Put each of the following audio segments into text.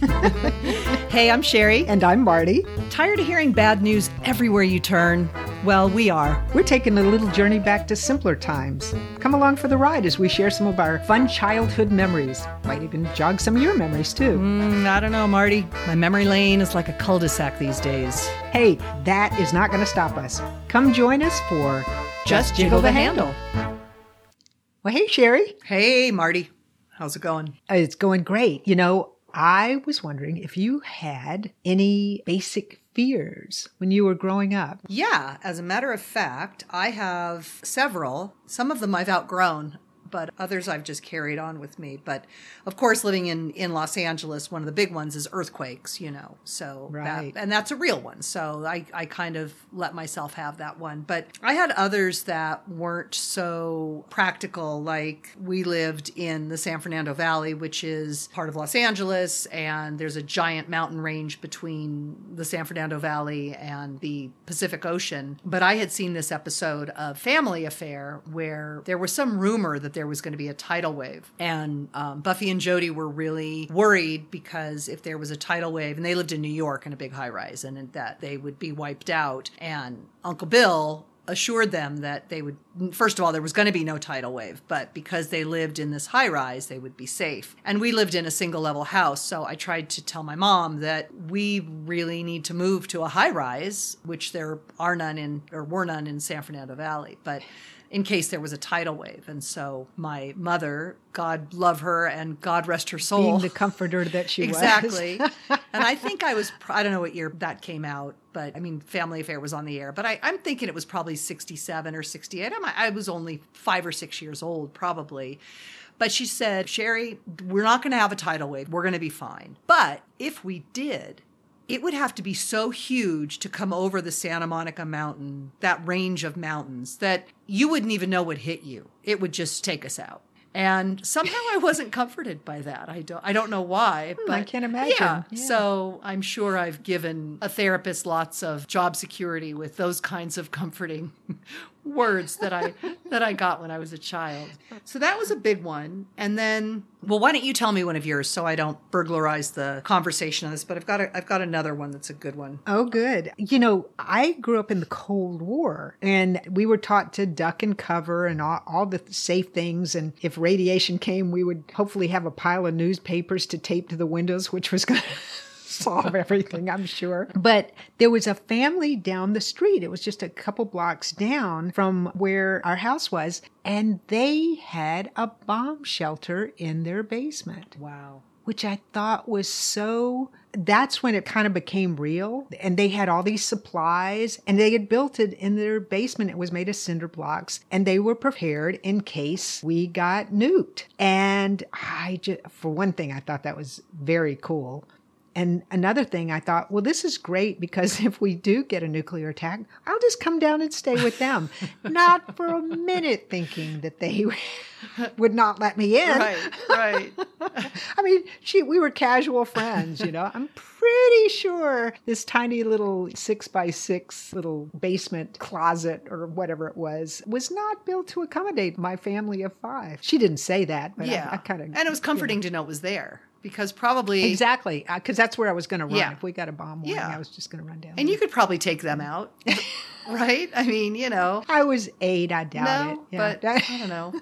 Hey, I'm Sheri. And I'm Marty. Tired of hearing bad news everywhere you turn? Well, we are. We're taking a little journey back to simpler times. Come along for the ride as we share some of our fun childhood memories. Might even jog some of your memories too. Mm, I don't know, Marty. My memory lane is like a cul de sac these days. Hey, that is not going to stop us. Come join us for Just jiggle the handle. Well, hey, Sheri. Hey, Marty. How's it going? Uh, It's going great. You know, I was wondering if you had any basic fears when you were growing up. Yeah, as a matter of fact, I have several. Some of them I've outgrown, but others I've just carried on with me. But of course, living in, in Los Angeles, one of the big ones is earthquakes, you know. So, that- Right. and that's a real one. So I, I kind of let myself have that one. But I had others that weren't so practical. Like we lived in the San Fernando Valley, which is part of Los Angeles, and there's a giant mountain range between the San Fernando Valley and the Pacific Ocean. But I had seen this episode of Family Affair where there was some rumor that there was going to be a tidal wave. And um, Buffy and Jody were really worried because if there was a tidal wave, and they lived in New York in a big high rise, and that they would be wiped out. And Uncle Bill assured them that they would first of all there was going to be no tidal wave but because they lived in this high rise they would be safe and we lived in a single level house so i tried to tell my mom that we really need to move to a high rise which there are none in or were none in san fernando valley but in case there was a tidal wave and so my mother god love her and god rest her soul Being the comforter that she was. exactly. and I think I was, I don't know what year that came out, but I mean, Family Affair was on the air, but I, I'm thinking it was probably 67 or 68. I'm, I was only five or six years old, probably. But she said, Sheri, we're not going to have a tidal wave. We're going to be fine. But if we did, it would have to be so huge to come over the Santa Monica mountain, that range of mountains, that you wouldn't even know what hit you. It would just take us out. And somehow I wasn't comforted by that. I don't I don't know why, hmm, but I can't imagine. Yeah. Yeah. So I'm sure I've given a therapist lots of job security with those kinds of comforting words that I that I got when I was a child. So that was a big one. And then well, why don't you tell me one of yours so I don't burglarize the conversation on this, but I've got a, I've got another one that's a good one. Oh, good. You know, I grew up in the Cold War and we were taught to duck and cover and all, all the safe things. And if radiation came, we would hopefully have a pile of newspapers to tape to the windows, which was going to solve everything, I'm sure. But there was a family down the street. It was just a couple blocks down from where our house was. And they had a bomb shelter in their basement Wow. which I thought was so. That's when it kind of became real. And they had all these supplies and they had built it in their basement. It was made of cinder blocks and they were prepared in case we got nuked. And I just, for one thing, I thought that was very cool. And another thing, I thought, well, this is great because if we do get a nuclear attack, I'll just come down and stay with them. Not for a minute thinking that they would not let me in. Right, right. I mean, she we were casual friends, you know. I'm pretty sure this tiny little six by six little basement closet or whatever it was was not built to accommodate my family of five. She didn't say that, but yeah. I, I kind of and it was comforting to know it was there because probably exactly uh, because that's where I was going to run. Yeah. If we got a bomb warning, Yeah. I was just going to run down. And you could probably take them out, right? I mean, you know, I was eight. I doubt no, it. Yeah. but I don't know,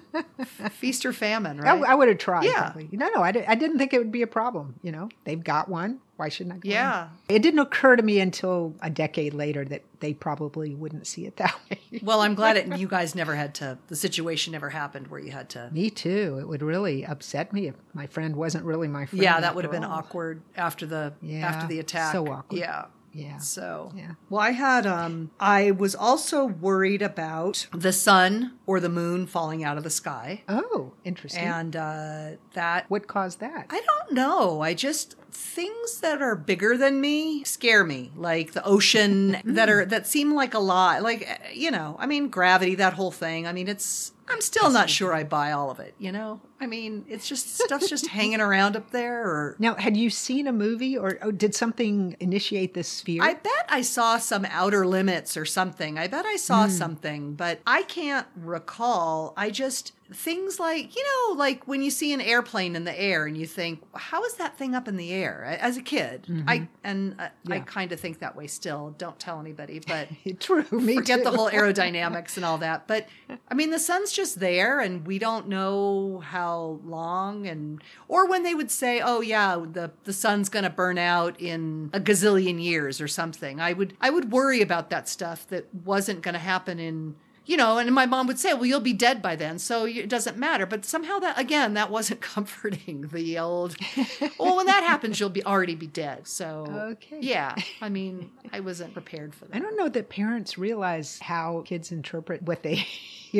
feast or famine, I, right? I would have tried. Yeah. Probably. No, no, I, di- I didn't think it would be a problem. You know, they've got one. Why shouldn't I? Go in? Yeah. It didn't occur to me until a decade later that they probably wouldn't see it that way. well, I'm glad it, you guys never had to. The situation never happened where you had to. me too. It would really upset me if my friend wasn't really my friend. Yeah, that would have been all. awkward after the Yeah, after the attack. so awkward. Yeah. Yeah. So, Yeah. well, I had, um, I was also worried about the sun or the moon falling out of the sky. Oh, interesting. And uh, that what caused that? I don't know. I just things that are bigger than me scare me, like the ocean that are that seem like a lot. Like eh, you know, I mean, gravity, that whole thing. I mean, it's I'm still not sure I buy all of it, you know? I mean, it's just stuff's just hanging around up there or Now, had you seen a movie or, or did something initiate this fear? I bet I saw some outer limits or something. I bet I saw hmm. something, but I can't recall. I just things like, you know, like when you see an airplane in the air and you think, how is that thing up in the air? As a kid, I and uh, I kind of think that way still. Don't tell anybody, but True, forget the whole aerodynamics and all that. But I mean, the sun's just there, and we don't know how long. And or when they would say, "Oh yeah, the the sun's going to burn out in a gazillion years" or something, I would I would worry about that stuff that wasn't going to happen in. You know, and my mom would say, "Well, you'll be dead by then, so it doesn't matter." But somehow that again, that wasn't comforting. The old, well, when that happens, you'll be already be dead. So, Okay. yeah. I mean, I wasn't prepared for that. I don't know that parents realize how kids interpret what they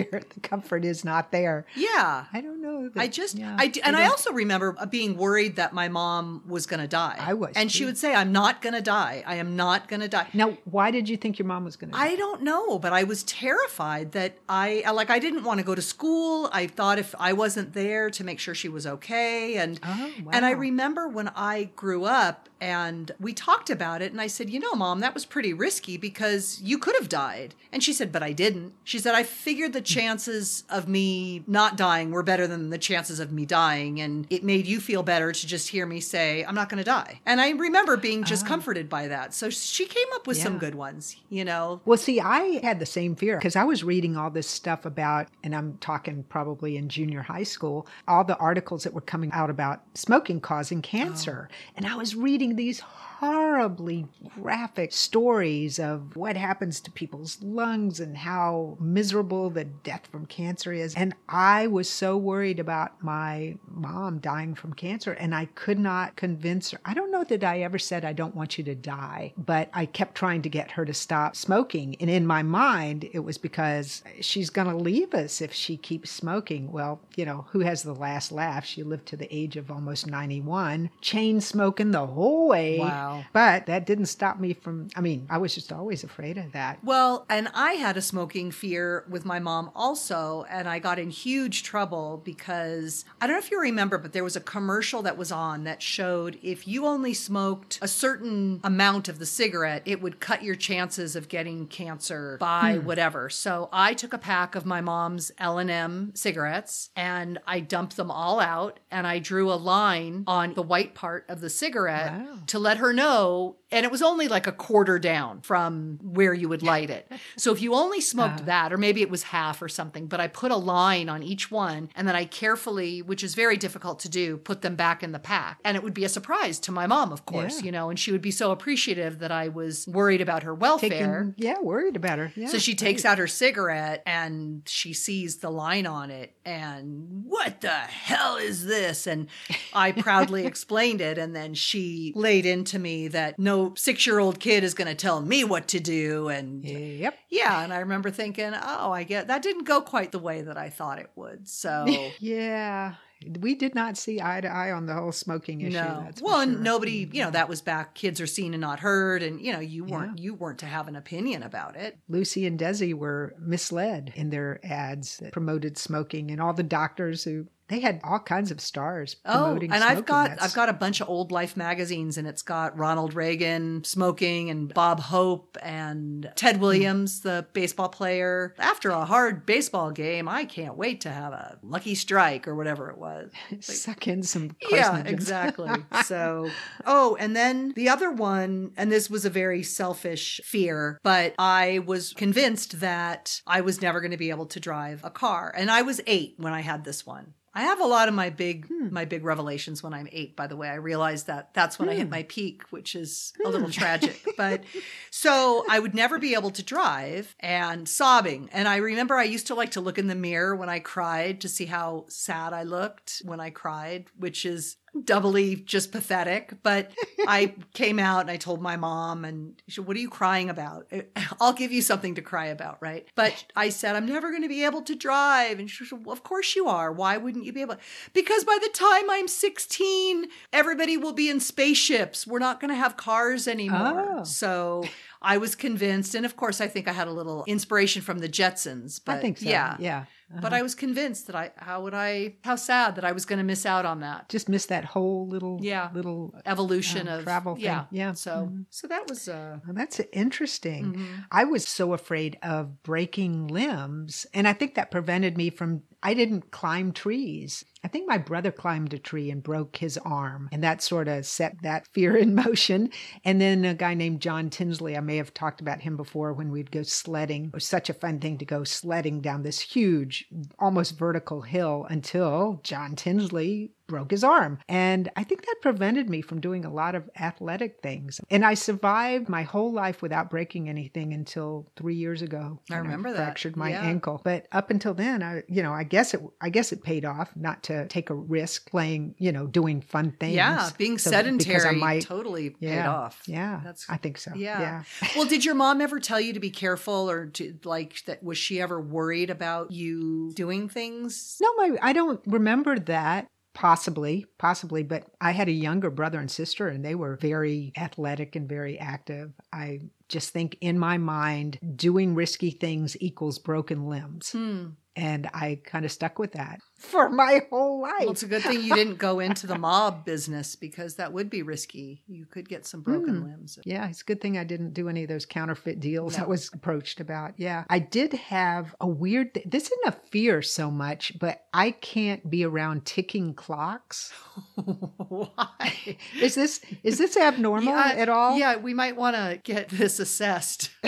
hear. The comfort is not there. Yeah. I don't know. That, I just, yeah, I and I also remember uh, being worried that my mom was going to die. I was, and she would say, "I'm not going to die. I am not going to die." Now, why did you think your mom was going to? Die? I don't know, but I was terrified that I uh, like I didn't want to go to school. I thought if I wasn't there to make sure she was okay, and Oh, and I remember when I grew up and we talked about it, and I said, you know, mom, that was pretty risky because you could have died, and she said, but I didn't. She said, I figured the chances of me not dying were better than the chances of me dying, and it made you feel better to just hear me say, I'm not going to die. And I remember being just comforted by that. So she came up with some Ah. Good ones, you know. Well, see, I had the same fear because I was reading all this stuff about, and I'm talking probably in junior high school, all the articles that were coming out about smoking causing cancer. And I was reading these horribly graphic stories of what happens to people's lungs and how miserable the death from cancer is. And I was so worried about my mom dying from cancer, and I could not convince her. I don't know that I ever said, I don't want you to die, but I kept trying to get her to stop smoking. And in my mind, it was because she's going to leave us if she keeps smoking. Well, you know, who has the last laugh? She lived to the age of almost 91, chain smoking the whole way. Wow. But that didn't stop me from, I mean, I was just always afraid of that. Well, and I had a smoking fear with my mom also, and I got in huge trouble because I don't know if you remember, but there was a commercial that was on that showed if you only smoked a certain amount of the cigarette, it would cut your chances of getting cancer by hmm. whatever. So I took a pack of my mom's L&M cigarettes and I dumped them all out and I drew a line on the white part of the cigarette Wow. To let her know and it was only like a quarter down from where you would light it. So if you only smoked uh. that, or maybe it was half or something, but I put a line on each one and then I carefully, which is very difficult to do, put them back in the pack. And it would be a surprise to my mom, of course, Yeah. you know, and she would be so appreciative that I was worried about her welfare. Taking, yeah, worried about her. Yeah. So she takes out her cigarette and she sees the line on it and what the hell is this? And I proudly explained it and then she laid into me that no 6-year-old kid is going to tell me what to do and Yep. yeah, and I remember thinking, "Oh, I get that didn't go quite the way that I thought it would." So Yeah. We did not see eye to eye on the whole smoking issue. no. That's Well, sure. and nobody, you mm-hmm. know, that was back kids are seen and not heard and you know, you weren't you weren't to have an opinion about it. Lucy and Desi were misled in their ads that promoted smoking, and all the doctors who they had all kinds of stars Oh, and I've got That's- I've got a bunch of old Life magazines, and it's got Ronald Reagan smoking, and Bob Hope, and Ted hmm. Williams, the baseball player. After a hard baseball game, I can't wait to have a lucky strike or whatever it was. suck in some. Yeah, exactly. so, oh, and then the other one, and this was a very selfish fear, but I was convinced that I was never going to be able to drive a car. And I was eight when I had this one. I have a lot of my big hmm. my big revelations when I'm 8 by the way. I realized that that's when I hit hmm. my peak, which is a little hmm. tragic. But so I would never be able to drive and sobbing. And I remember I used to like to look in the mirror when I cried to see how sad I looked when I cried, which is doubly just pathetic. But I came out and I told my mom, and she said, What are you crying about? I'll give you something to cry about, right? But I said, I'm never going to be able to drive. And she said, Well, of course you are. Why wouldn't you be able? Because by the time I'm 16, everybody will be in spaceships. We're not going to have cars anymore. Oh. So I was convinced, and of course, I think I had a little inspiration from the Jetsons. But I think so. Yeah, Yeah. But I was convinced that I, how would I, how sad that I was going to miss out on that Just miss that whole little, Yeah. little. evolution Um, of travel thing. Yeah, Yeah. So, so that was. uh Well, that's interesting. Mm-hmm. I was so afraid of breaking limbs, and I think that prevented me from. I didn't climb trees. I think my brother climbed a tree and broke his arm, and that sort of set that fear in motion. And then a guy named John Tinsley, I may have talked about him before when we'd go sledding. It was such a fun thing to go sledding down this huge, almost vertical hill until John Tinsley broke his arm. And I think that prevented me from doing a lot of athletic things. And I survived my whole life without breaking anything until three years ago. I remember that. Fractured my Yeah. ankle. But up until then, I, you know, I guess it, I guess it paid off not to take a risk playing, you know, doing fun things. yeah, being So I sedentary might- totally paid yeah, off. Yeah, That's- I think so. Yeah. yeah. well, did your mom ever tell you to be careful or to like that? Was she ever worried about you doing things? No, my I don't remember that. Possibly, possibly, but I had a younger brother and sister, and they were very athletic and very active. I just think in my mind, doing risky things equals broken limbs. Hmm. And I kind of stuck with that for my whole life. Well, it's a good thing you didn't go into the mob business because that would be risky. You could get some broken Hmm. limbs. Yeah, it's a good thing I didn't do any of those counterfeit deals I was approached about. Yeah. I did have a weird th- this isn't a fear so much, but I can't be around ticking clocks. Why? Is this is this abnormal Yeah, at all? Yeah, we might want to get this assessed.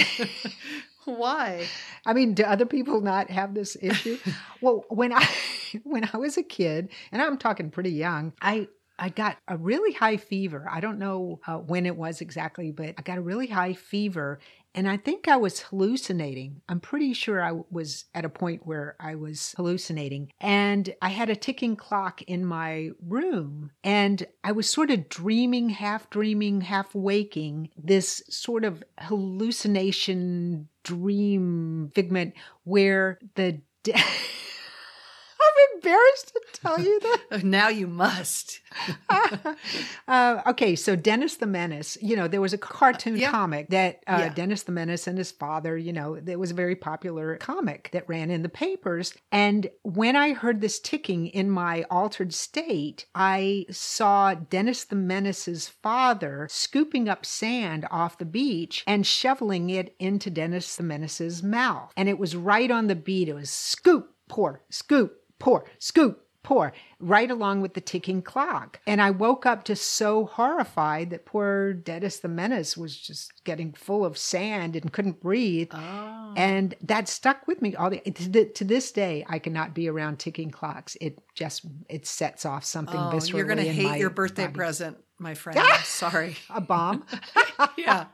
Why? I mean, do other people not have this issue? well, when I when I was a kid, and I'm talking pretty young, I I got a really high fever. I don't know uh, when it was exactly, but I got a really high fever, and I think I was hallucinating. I'm pretty sure I was at a point where I was hallucinating, and I had a ticking clock in my room, and I was sort of dreaming, half dreaming, half waking, this sort of hallucination dream figment where the de- embarrassed to tell you that. Now you must. uh, okay, so Dennis the Menace, you know, there was a cartoon Yeah. comic that uh, Yeah. Dennis the Menace and his father, you know, it was a very popular comic that ran in the papers. And when I heard this ticking in my altered state, I saw Dennis the Menace's father scooping up sand off the beach and shoveling it into Dennis the Menace's mouth. And it was right on the beat. It was scoop, pour, scoop, pour, scoop, pour, right along with the ticking clock. And I woke up just so horrified that poor Dennis the Menace was just getting full of sand and couldn't breathe. Oh. And that stuck with me all the to, this day. I cannot be around ticking clocks. It just it sets off something Oh, viscerally. you're going to hate your birthday body. present, my friend. Sorry. A bomb. Yeah.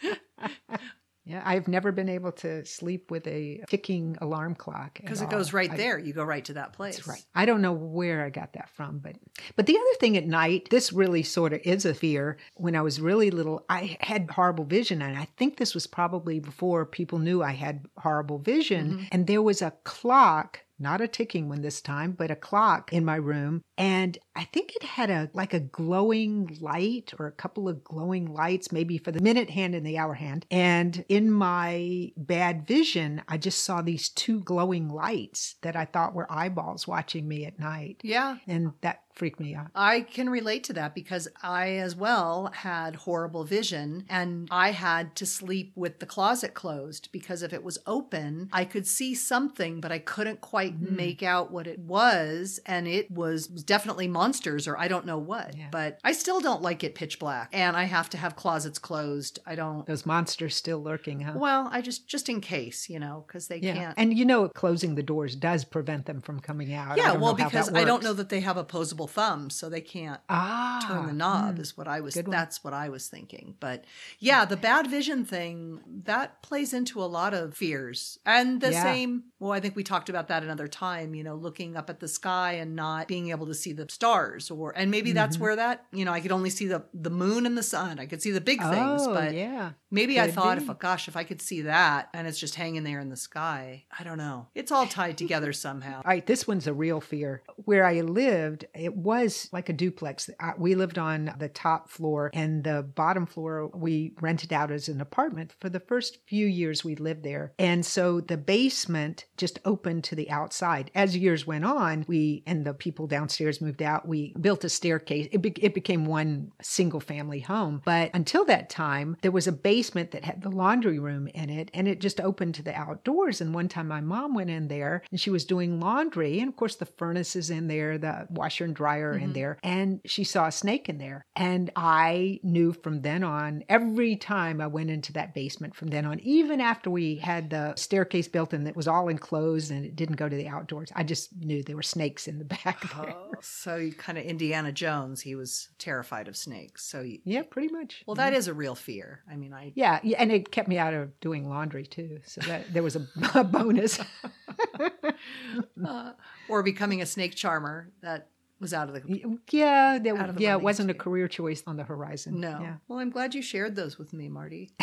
yeah, I've never been able to sleep with a ticking alarm clock Because it all. goes right I- there. You go right to that place. Right. I don't know where I got that from, but but the other thing at night, this really sort of is a fear. When I was really little, I had horrible vision, and I think this was probably before people knew I had horrible vision. Mm-hmm. And there was a clock. Not a ticking one this time, but a clock in my room. And I think it had a like a glowing light or a couple of glowing lights, maybe for the minute hand and the hour hand. And in my bad vision, I just saw these two glowing lights that I thought were eyeballs watching me at night. Yeah. And that freaked me out. I can relate to that because I as well had horrible vision and I had to sleep with the closet closed because if it was open, I could see something, but I couldn't quite Mm-hmm. make out what it was. And it was definitely monsters or I don't know what. Yeah. But I still don't like it pitch black and I have to have closets closed. I don't. Those monsters still lurking, huh? Well, I just, just in case, you know, because they yeah. can't. And you know, closing the doors does prevent them from coming out. Yeah, well, because I don't know that they have opposable thumbs, so they can't ah, turn the knob mm. is what I was that's what I was thinking. But yeah, the bad vision thing that plays into a lot of fears. And the Yeah. same well, I think we talked about that another time, you know, looking up at the sky and not being able to see the stars or and maybe Mm-hmm. that's where that, you know, I could only see the the moon and the sun. I could see the big things, oh, but yeah. Maybe I thought, if gosh, if I could see that and it's just hanging there in the sky, I don't know. It's all tied together somehow. All right, this one's a real fear. Where I lived, it was like a duplex. We lived on the top floor, and the bottom floor we rented out as an apartment for the first few years we lived there. And so the basement just opened to the outside. As years went on, we and the people downstairs moved out. We built a staircase. It, be, it became one single family home. But until that time, there was a basement that had the laundry room in it, and it just opened to the outdoors. And one time my mom went in there and she was doing laundry. And of course, the furnace is in there, the washer and dryer are in mm-hmm. there. And she saw a snake in there. And I knew from then on, every time I went into that basement from then on, even after we had the staircase built and it was all enclosed and it didn't go to the outdoors, I just knew there were snakes in the back oh, there. Oh, so you kind of Indiana Jones, he was terrified of snakes. So, you, Yeah, pretty much. well, that mm-hmm. is a real fear. I mean, I Yeah, yeah, and it kept me out of doing laundry too. So that there was a, a bonus. uh, or becoming a snake charmer that was out of the yeah, there, Out of the yeah, it wasn't a career choice on the horizon. no. Yeah. Well, I'm glad you shared those with me, Marty.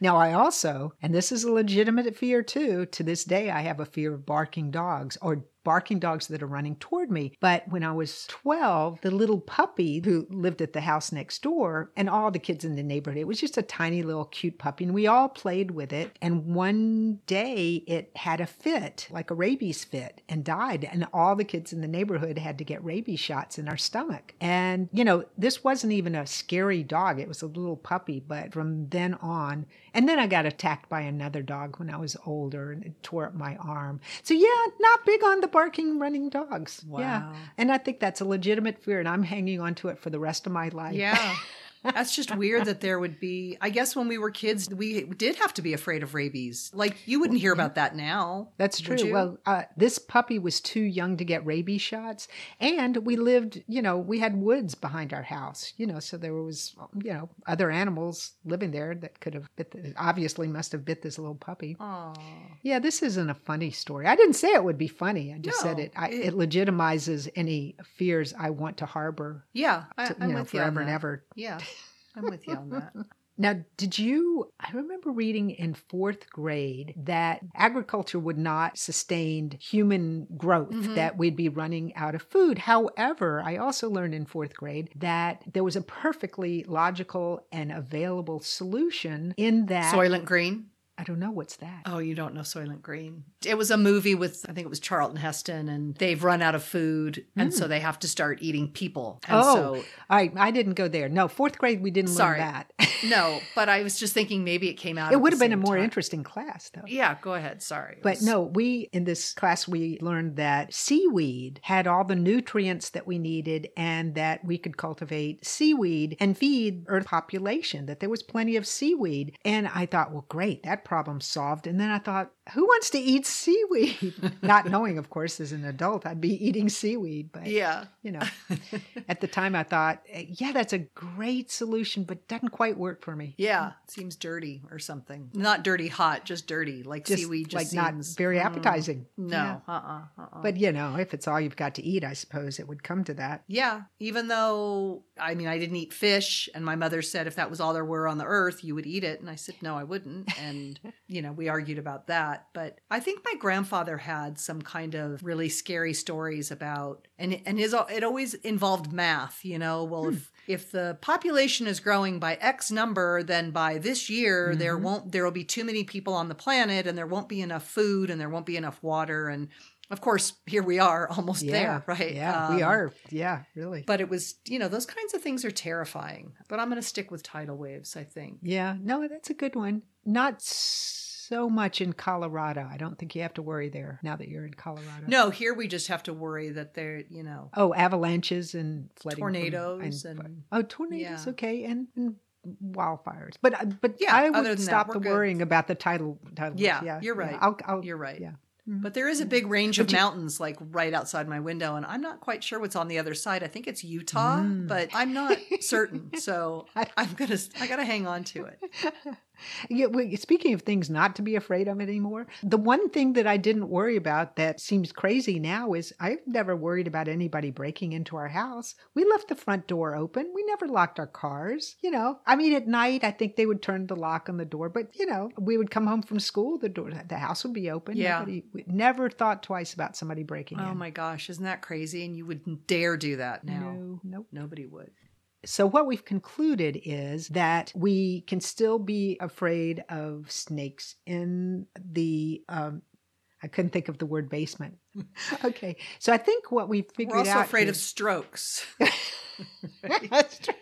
Now I also, and this is a legitimate fear too. To this day, I have a fear of barking dogs or barking dogs that are running toward me. But when I was 12, the little puppy who lived at the house next door and all the kids in the neighborhood, it was just a tiny little cute puppy and we all played with it. And one day it had a fit, like a rabies fit and died. And all the kids in the neighborhood had to get rabies shots in our stomach. And, you know, this wasn't even a scary dog. It was a little puppy. But from then on, and then I got attacked by another dog when I was older and it tore up my arm. So yeah, not big on the barking, running dogs. Yeah. And I think that's a legitimate fear and I'm hanging on to it for the rest of my life. Yeah. That's just weird that there would be. I guess when we were kids, we did have to be afraid of rabies. Like you wouldn't hear about that now. That's true. Well, uh, this puppy was too young to get rabies shots, and we lived, you know, we had woods behind our house, you know, so there was, you know, other animals living there that could have bit. The, obviously, must have bit this little puppy. Oh, Yeah, this isn't a funny story. I didn't say it would be funny. I just said it. I, it- it legitimizes any fears I want to harbor, yeah. I, to, I'm you know, with you on forever and ever. Yeah, I'm with you on that. Now, did you? I remember reading in fourth grade that agriculture would not sustain human growth, Mhm. that we'd be running out of food. However, I also learned in fourth grade that there was a perfectly logical and available solution in that. Soylent Green. I don't know what's that. Oh, you don't know Soylent Green. It was a movie with I think it was Charlton Heston, and they've run out of food, and so they have to start eating people. And Hmm. Oh, so right. I didn't go there. No, fourth grade, we didn't Sorry. learn that. no, but I was just thinking maybe it came out. it would have been a more time. interesting class, though. Yeah, go ahead. Sorry. But was- no, we in this class we learned that seaweed had all the nutrients that we needed and that we could cultivate seaweed and feed earth population, that there was plenty of seaweed. And I thought, well, great, that problem's solved. And then I thought, who wants to eat seaweed? Not knowing, of course, as an adult, I'd be eating seaweed. But Yeah. you know, at the time I thought, eh, yeah, that's a great solution, but doesn't quite work for me. Yeah, it seems dirty or something. Not dirty hot, just dirty. Like Just seaweed just like not seems very mm, appetizing. No, Yeah. uh-uh, uh-uh. But you know, if it's all you've got to eat, I suppose it would come to that. yeah, even though I mean I didn't eat fish and my mother said if that was all there were on the earth, you would eat it and I said no, I wouldn't and you know, we argued about that, but I think my grandfather had some kind of really scary stories about and and his it always involved math, you know, well hmm. if if the population is growing by x number then by this year there mm-hmm. won't there will be too many people on the planet and there won't be enough food and there won't be enough water and of course here we are almost there right Yeah, we Um, are. Yeah, really. but it was you know those kinds of things are terrifying but i'm going to stick with tidal waves i think yeah, no, that's a good one. Not so much in Colorado. I don't think you have to worry there now that you're in Colorado. no here we just have to worry that they're you know Oh, avalanches and flooding. from- Tornadoes and- oh, tornadoes. yeah. Okay, and, and wildfires. But uh, but Yeah, I would that, stop we're the good. worrying about the tidal. tidal Yeah, yeah, you're yeah. right. I'll, I'll, you're right Yeah. But there is a big range of you- mountains like right outside my window and i'm not quite sure what's on the other side. I think it's utah Mm. but i'm not certain so I- i'm gonna i gotta hang on to it Yeah, well, speaking of things not to be afraid of anymore, the one thing that I didn't worry about that seems crazy now is I've never worried about anybody breaking into our house. We left the front door open. We never locked our cars. You know, I mean, at night, I think they would turn the lock on the door, but you know, we would come home from school, the door, the house would be open. Yeah. Nobody, we never thought twice about somebody breaking Oh in. Oh my gosh, isn't that crazy? And you wouldn't dare do that now. No, nope. Nobody would. So, what we've concluded is that we can still be afraid of snakes in the, um, I couldn't think of the word basement. okay. So, I think what we figured We're also out. afraid here- of strokes. That's true.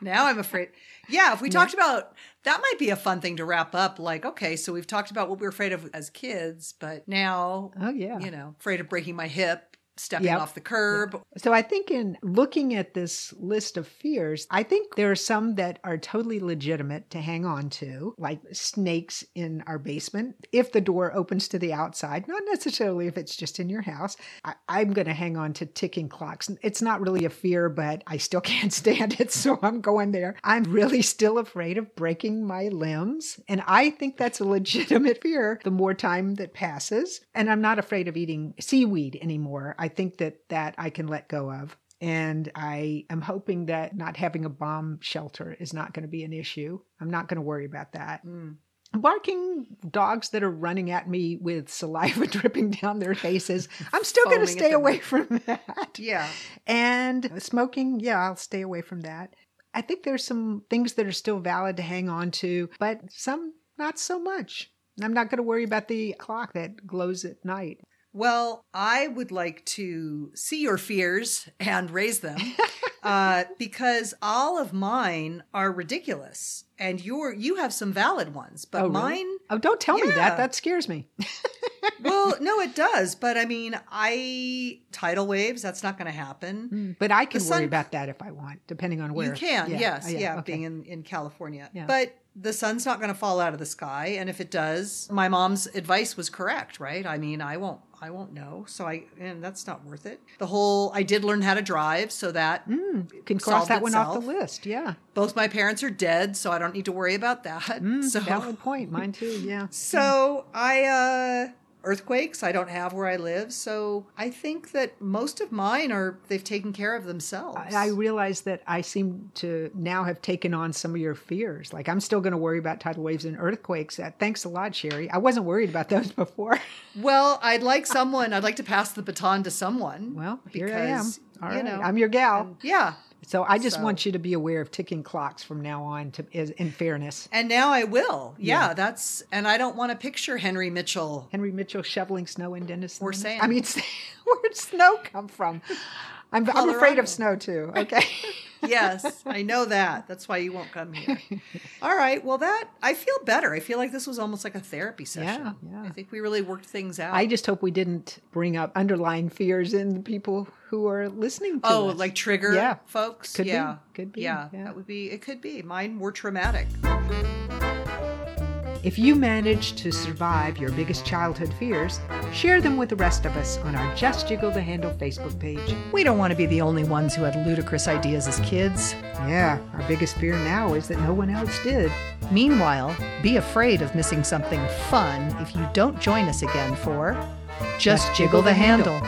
now I'm afraid. Yeah, if we Yeah. talked about that, might be a fun thing to wrap up. Like, okay, so we've talked about what we were afraid of as kids, but now, Oh, yeah. you know, afraid of breaking my hip, stepping Yep. off the curb. So I think in looking at this list of fears, I think there are some that are totally legitimate to hang on to, like snakes in our basement. If the door opens to the outside, not necessarily if it's just in your house, I, I'm going to hang on to ticking clocks. It's not really a fear, but I still can't stand it. So I'm going there. I'm really still afraid of breaking my limbs. And I think that's a legitimate fear the more time that passes. And I'm not afraid of eating seaweed anymore. I think that that I can let go of. And I am hoping that not having a bomb shelter is not going to be an issue. I'm not going to worry about that. Mm. Barking dogs that are running at me with saliva dripping down their faces, I'm still going to stay away from that. Yeah. And smoking, yeah, I'll stay away from that. I think there's some things that are still valid to hang on to, but some not so much. I'm not going to worry about the clock that glows at night. Well, I would like to see your fears and raise them uh, because all of mine are ridiculous, and your you have some valid ones, but Oh, really? mine. Oh, don't tell me that. That scares me. Well, no, it does, but I mean, I tidal waves. That's not going to happen. Mm, But I can The worry about that if I want, depending on where. You can, Yeah. yes, Oh, yeah, okay. being in, in California. Yeah. But the sun's not going to fall out of the sky, and if it does, my mom's advice was correct, right? I mean, I won't, I won't know, so I, and that's not worth it. The whole, I did learn how to drive, so that Mm, can cross that one off the list. Yeah. both my parents are dead, so I don't need to worry about that. Mm, so, Valid point. Mine too. Yeah. so I, uh, earthquakes I don't have where I live, so I think that most of mine are they've taken care of themselves. I, I realize that I seem to now have taken on some of your fears. Like I'm still going to worry about tidal waves and earthquakes. Uh, thanks a lot, Sheri. I wasn't worried about those before. Well, I'd like someone. I'd like to pass the baton to someone. Well, here I am. Because, All you right. know, I'm your gal. and- yeah. So I just so- want you to be aware of ticking clocks from now on. To is in fairness, And now I will. Yeah, Yeah. that's. And I don't want to picture Henry Mitchell. Henry Mitchell shoveling snow in Dennis. Or sand. I mean, where'd snow come from? I'm, I'm afraid of snow too. Okay. Yes, I know that. That's why you won't come here. All right. Well, that I feel better. I feel like this was almost like a therapy session. Yeah, yeah. I think we really worked things out. I just hope we didn't bring up underlying fears in the people who are listening to us. oh, us. like trigger Yeah. folks. Could be. yeah, Could be. Yeah, Yeah. that would be. It could be. Mine were traumatic. If you managed to survive your biggest childhood fears, share them with the rest of us on our Just Jiggle the Handle Facebook page. We don't want to be the only ones who had ludicrous ideas as kids. Yeah, our biggest fear now is that no one else did. Meanwhile, be afraid of missing something fun if you don't join us again for Just, Jiggle the handle.